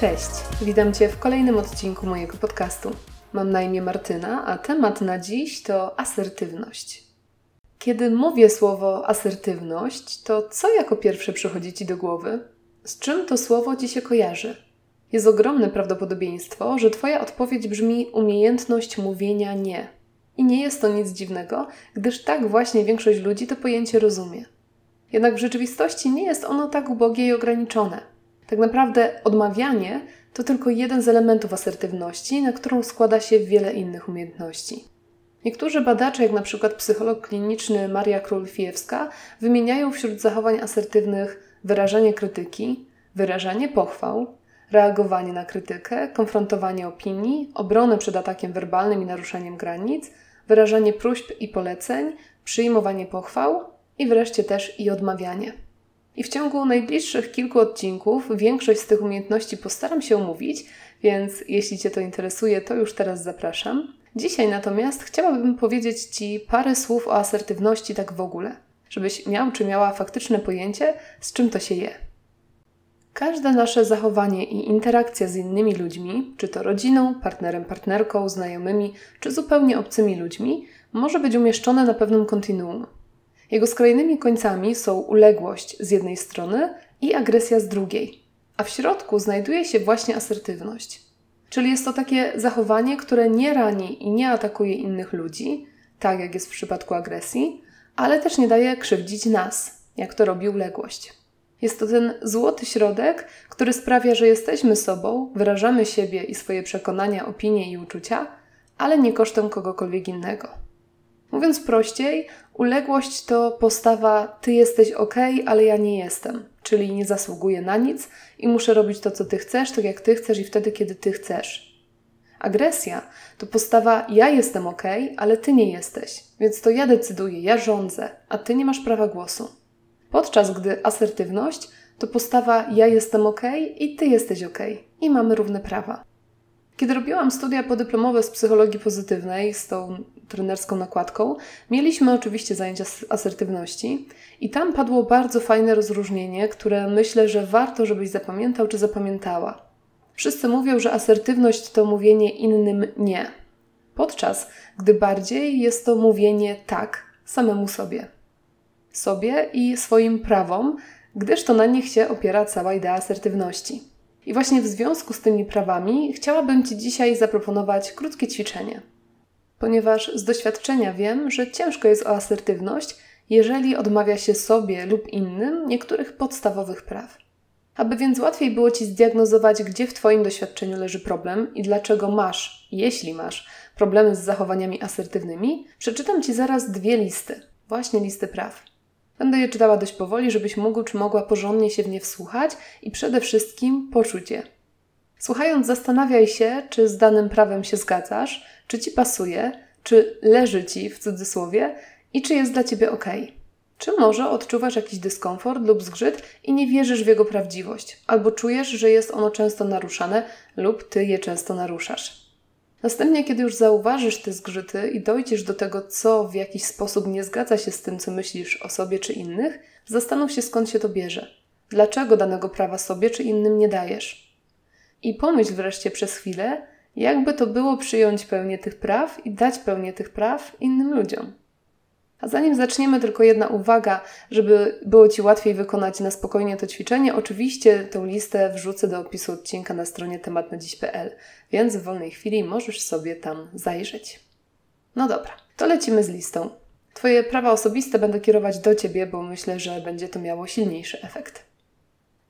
Cześć, witam Cię w kolejnym odcinku mojego podcastu. Mam na imię Martyna, a temat na dziś to asertywność. Kiedy mówię słowo asertywność, to co jako pierwsze przychodzi Ci do głowy? Z czym to słowo Ci się kojarzy? Jest ogromne prawdopodobieństwo, że Twoja odpowiedź brzmi umiejętność mówienia nie. I nie jest to nic dziwnego, gdyż tak właśnie większość ludzi to pojęcie rozumie. Jednak w rzeczywistości nie jest ono tak ubogie i ograniczone. Tak naprawdę odmawianie to tylko jeden z elementów asertywności, na którą składa się wiele innych umiejętności. Niektórzy badacze, jak na przykład psycholog kliniczny Maria Król-Fijewska, wymieniają wśród zachowań asertywnych wyrażanie krytyki, wyrażanie pochwał, reagowanie na krytykę, konfrontowanie opinii, obronę przed atakiem werbalnym i naruszeniem granic, wyrażanie próśb i poleceń, przyjmowanie pochwał i wreszcie też i odmawianie. I w ciągu najbliższych kilku odcinków większość z tych umiejętności postaram się omówić, więc jeśli Cię to interesuje, to już teraz zapraszam. Dzisiaj natomiast chciałabym powiedzieć Ci parę słów o asertywności tak w ogóle, żebyś miał czy miała faktyczne pojęcie, z czym to się je. Każde nasze zachowanie i interakcja z innymi ludźmi, czy to rodziną, partnerem, partnerką, znajomymi, czy zupełnie obcymi ludźmi, może być umieszczone na pewnym kontinuum. Jego skrajnymi końcami są uległość z jednej strony i agresja z drugiej, a w środku znajduje się właśnie asertywność. Czyli jest to takie zachowanie, które nie rani i nie atakuje innych ludzi, tak jak jest w przypadku agresji, ale też nie daje krzywdzić nas, jak to robi uległość. Jest to ten złoty środek, który sprawia, że jesteśmy sobą, wyrażamy siebie i swoje przekonania, opinie i uczucia, ale nie kosztem kogokolwiek innego. Mówiąc prościej, uległość to postawa ty jesteś ok, ale ja nie jestem, czyli nie zasługuję na nic i muszę robić to, co ty chcesz, tak jak ty chcesz i wtedy, kiedy ty chcesz. Agresja to postawa ja jestem ok, ale ty nie jesteś, więc to ja decyduję, ja rządzę, a ty nie masz prawa głosu. Podczas gdy asertywność to postawa ja jestem ok i ty jesteś ok i mamy równe prawa. Kiedy robiłam studia podyplomowe z psychologii pozytywnej z tą trenerską nakładką, mieliśmy oczywiście zajęcia z asertywności i tam padło bardzo fajne rozróżnienie, które myślę, że warto, żebyś zapamiętał czy zapamiętała. Wszyscy mówią, że asertywność to mówienie innym nie, podczas gdy bardziej jest to mówienie tak samemu sobie. Sobie i swoim prawom, gdyż to na nich się opiera cała idea asertywności. I właśnie w związku z tymi prawami chciałabym Ci dzisiaj zaproponować krótkie ćwiczenie. Ponieważ z doświadczenia wiem, że ciężko jest o asertywność, jeżeli odmawia się sobie lub innym niektórych podstawowych praw. Aby więc łatwiej było Ci zdiagnozować, gdzie w Twoim doświadczeniu leży problem i dlaczego masz, jeśli masz, problemy z zachowaniami asertywnymi, przeczytam Ci zaraz dwie listy, właśnie listy praw. Będę je czytała dość powoli, żebyś mógł czy mogła porządnie się w nie wsłuchać i przede wszystkim poczuć je. Słuchając, zastanawiaj się, czy z danym prawem się zgadzasz, czy ci pasuje, czy leży ci w cudzysłowie i czy jest dla ciebie ok. Czy może odczuwasz jakiś dyskomfort lub zgrzyt i nie wierzysz w jego prawdziwość, albo czujesz, że jest ono często naruszane lub ty je często naruszasz. Następnie, kiedy już zauważysz te zgrzyty i dojdziesz do tego, co w jakiś sposób nie zgadza się z tym, co myślisz o sobie czy innych, zastanów się skąd się to bierze. Dlaczego danego prawa sobie czy innym nie dajesz? I pomyśl wreszcie przez chwilę, jakby to było przyjąć pełnię tych praw i dać pełnię tych praw innym ludziom. A zanim zaczniemy, tylko jedna uwaga, żeby było Ci łatwiej wykonać na spokojnie to ćwiczenie. Oczywiście tą listę wrzucę do opisu odcinka na stronie tematnadziś.pl, więc w wolnej chwili możesz sobie tam zajrzeć. No dobra, to lecimy z listą. Twoje prawa osobiste będę kierować do Ciebie, bo myślę, że będzie to miało silniejszy efekt.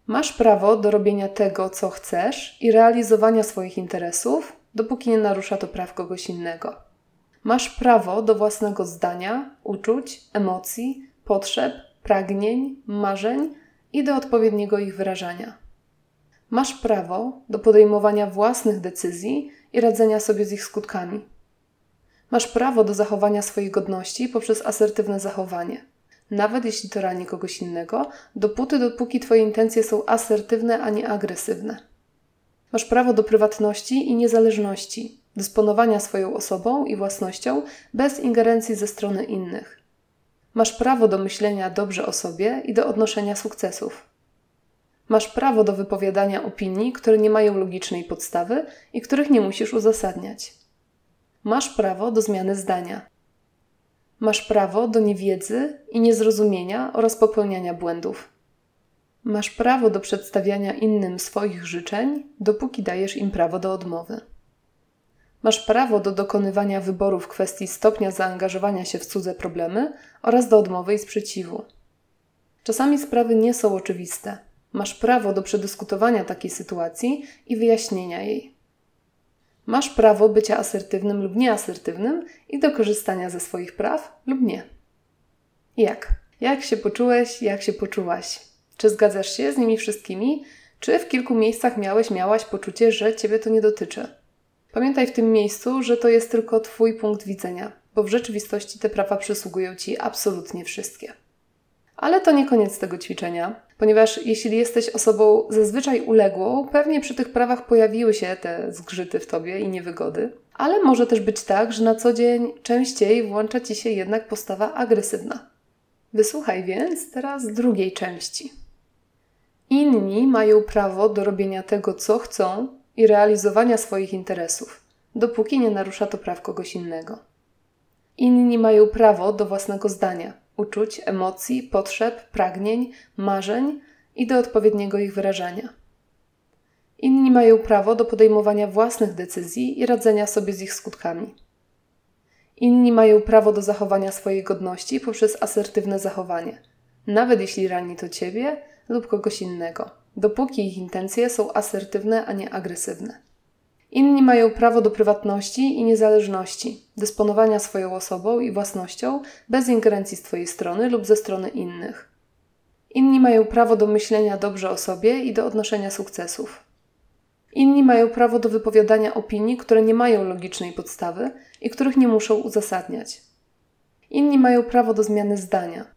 Masz prawo do robienia tego, co chcesz i realizowania swoich interesów, dopóki nie narusza to praw kogoś innego. Masz prawo do własnego zdania, uczuć, emocji, potrzeb, pragnień, marzeń i do odpowiedniego ich wyrażania. Masz prawo do podejmowania własnych decyzji i radzenia sobie z ich skutkami. Masz prawo do zachowania swojej godności poprzez asertywne zachowanie, nawet jeśli to rani kogoś innego, dopóty, dopóki Twoje intencje są asertywne, a nie agresywne. Masz prawo do prywatności i niezależności, dysponowania swoją osobą i własnością bez ingerencji ze strony innych. Masz prawo do myślenia dobrze o sobie i do odnoszenia sukcesów. Masz prawo do wypowiadania opinii, które nie mają logicznej podstawy i których nie musisz uzasadniać. Masz prawo do zmiany zdania. Masz prawo do niewiedzy i niezrozumienia oraz popełniania błędów. Masz prawo do przedstawiania innym swoich życzeń, dopóki dajesz im prawo do odmowy. Masz prawo do dokonywania wyboru w kwestii stopnia zaangażowania się w cudze problemy oraz do odmowy i sprzeciwu. Czasami sprawy nie są oczywiste. Masz prawo do przedyskutowania takiej sytuacji i wyjaśnienia jej. Masz prawo bycia asertywnym lub nieasertywnym i do korzystania ze swoich praw lub nie. Jak? Jak się poczułeś, jak się poczułaś? Czy zgadzasz się z nimi wszystkimi, czy w kilku miejscach miałeś, miałaś poczucie, że ciebie to nie dotyczy? Pamiętaj w tym miejscu, że to jest tylko Twój punkt widzenia, bo w rzeczywistości te prawa przysługują Ci absolutnie wszystkie. Ale to nie koniec tego ćwiczenia, ponieważ jeśli jesteś osobą zazwyczaj uległą, pewnie przy tych prawach pojawiły się te zgrzyty w tobie i niewygody. Ale może też być tak, że na co dzień częściej włącza ci się jednak postawa agresywna. Wysłuchaj więc teraz drugiej części. Inni mają prawo do robienia tego, co chcą i realizowania swoich interesów, dopóki nie narusza to praw kogoś innego. Inni mają prawo do własnego zdania, uczuć, emocji, potrzeb, pragnień, marzeń i do odpowiedniego ich wyrażania. Inni mają prawo do podejmowania własnych decyzji i radzenia sobie z ich skutkami. Inni mają prawo do zachowania swojej godności poprzez asertywne zachowanie, nawet jeśli rani to ciebie lub kogoś innego, dopóki ich intencje są asertywne, a nie agresywne. Inni mają prawo do prywatności i niezależności, dysponowania swoją osobą i własnością bez ingerencji z Twojej strony lub ze strony innych. Inni mają prawo do myślenia dobrze o sobie i do odnoszenia sukcesów. Inni mają prawo do wypowiadania opinii, które nie mają logicznej podstawy i których nie muszą uzasadniać. Inni mają prawo do zmiany zdania.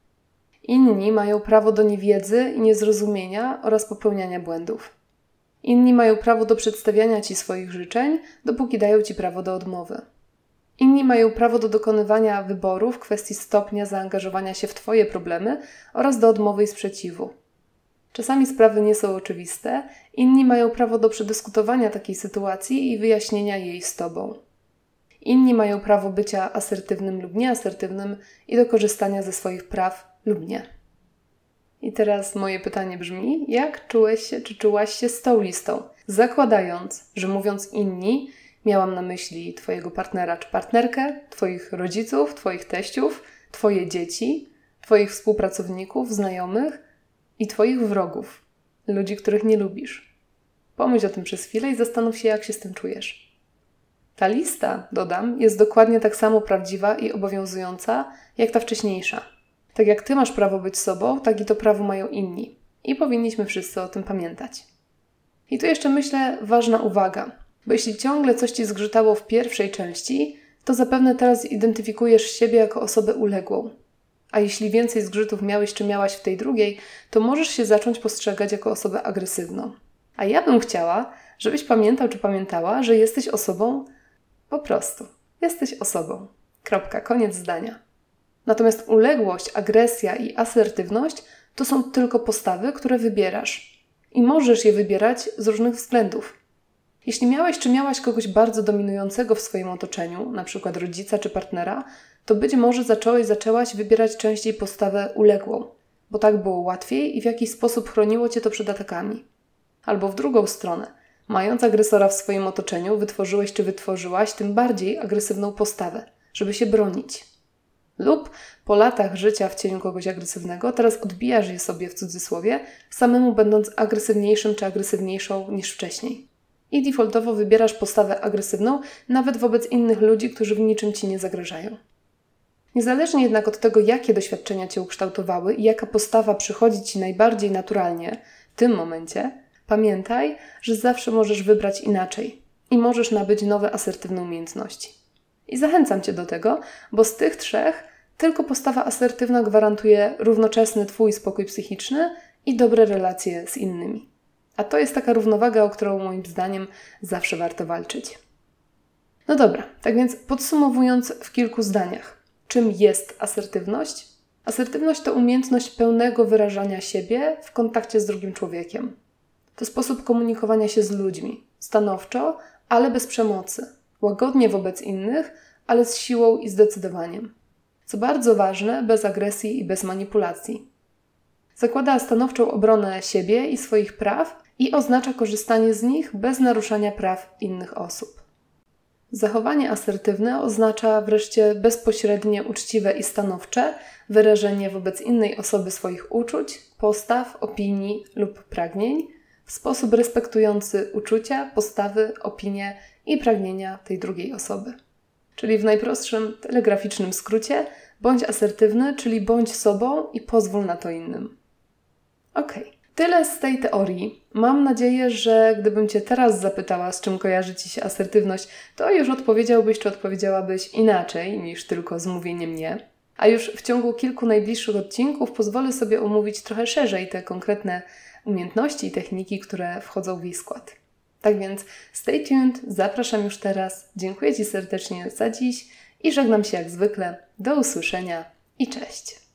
Inni mają prawo do niewiedzy i niezrozumienia oraz popełniania błędów. Inni mają prawo do przedstawiania ci swoich życzeń, dopóki dają ci prawo do odmowy. Inni mają prawo do dokonywania wyboru w kwestii stopnia zaangażowania się w Twoje problemy oraz do odmowy i sprzeciwu. Czasami sprawy nie są oczywiste, inni mają prawo do przedyskutowania takiej sytuacji i wyjaśnienia jej z Tobą. Inni mają prawo bycia asertywnym lub nieasertywnym i do korzystania ze swoich praw lub nie. I teraz moje pytanie brzmi: jak czułeś się, czy czułaś się z tą listą? Zakładając, że mówiąc inni, miałam na myśli Twojego partnera czy partnerkę, Twoich rodziców, Twoich teściów, Twoje dzieci, Twoich współpracowników, znajomych i Twoich wrogów, ludzi, których nie lubisz. Pomyśl o tym przez chwilę i zastanów się, jak się z tym czujesz. Ta lista, dodam, jest dokładnie tak samo prawdziwa i obowiązująca jak ta wcześniejsza. Tak jak ty masz prawo być sobą, tak i to prawo mają inni. I powinniśmy wszyscy o tym pamiętać. I tu jeszcze myślę ważna uwaga, bo jeśli ciągle coś ci zgrzytało w pierwszej części, to zapewne teraz identyfikujesz siebie jako osobę uległą. A jeśli więcej zgrzytów miałeś czy miałaś w tej drugiej, to możesz się zacząć postrzegać jako osobę agresywną. A ja bym chciała, żebyś pamiętał czy pamiętała, że jesteś osobą po prostu. Jesteś osobą. Kropka, koniec zdania. Natomiast uległość, agresja i asertywność to są tylko postawy, które wybierasz. I możesz je wybierać z różnych względów. Jeśli miałeś czy miałaś kogoś bardzo dominującego w swoim otoczeniu, przykład rodzica czy partnera, to być może zacząłeś, zaczęłaś wybierać częściej postawę uległą, bo tak było łatwiej i w jakiś sposób chroniło cię to przed atakami. Albo w drugą stronę, mając agresora w swoim otoczeniu, wytworzyłeś czy wytworzyłaś tym bardziej agresywną postawę, żeby się bronić. Lub po latach życia w cieniu kogoś agresywnego, teraz odbijasz je sobie w cudzysłowie, samemu będąc agresywniejszym czy agresywniejszą niż wcześniej. I defaultowo wybierasz postawę agresywną nawet wobec innych ludzi, którzy w niczym ci nie zagrażają. Niezależnie jednak od tego, jakie doświadczenia cię ukształtowały i jaka postawa przychodzi ci najbardziej naturalnie w tym momencie, pamiętaj, że zawsze możesz wybrać inaczej i możesz nabyć nowe asertywne umiejętności. I zachęcam cię do tego, bo z tych trzech tylko postawa asertywna gwarantuje równoczesny Twój spokój psychiczny i dobre relacje z innymi. A to jest taka równowaga, o którą moim zdaniem zawsze warto walczyć. No dobra, tak więc podsumowując w kilku zdaniach, czym jest asertywność? Asertywność to umiejętność pełnego wyrażania siebie w kontakcie z drugim człowiekiem. To sposób komunikowania się z ludźmi, stanowczo, ale bez przemocy, łagodnie wobec innych, ale z siłą i zdecydowaniem. Co bardzo ważne, bez agresji i bez manipulacji. Zakłada stanowczą obronę siebie i swoich praw i oznacza korzystanie z nich bez naruszania praw innych osób. Zachowanie asertywne oznacza wreszcie bezpośrednie, uczciwe i stanowcze wyrażenie wobec innej osoby swoich uczuć, postaw, opinii lub pragnień w sposób respektujący uczucia, postawy, opinie i pragnienia tej drugiej osoby. Czyli w najprostszym telegraficznym skrócie, bądź asertywny, czyli bądź sobą i pozwól na to innym. Ok, tyle z tej teorii. Mam nadzieję, że gdybym Cię teraz zapytała, z czym kojarzy Ci się asertywność, to już odpowiedziałbyś czy odpowiedziałabyś inaczej niż tylko z mówieniem nie. A już w ciągu kilku najbliższych odcinków pozwolę sobie omówić trochę szerzej te konkretne umiejętności i techniki, które wchodzą w jej skład. Tak więc stay tuned, zapraszam już teraz. Dziękuję Ci serdecznie za dziś i żegnam się jak zwykle. Do usłyszenia i cześć.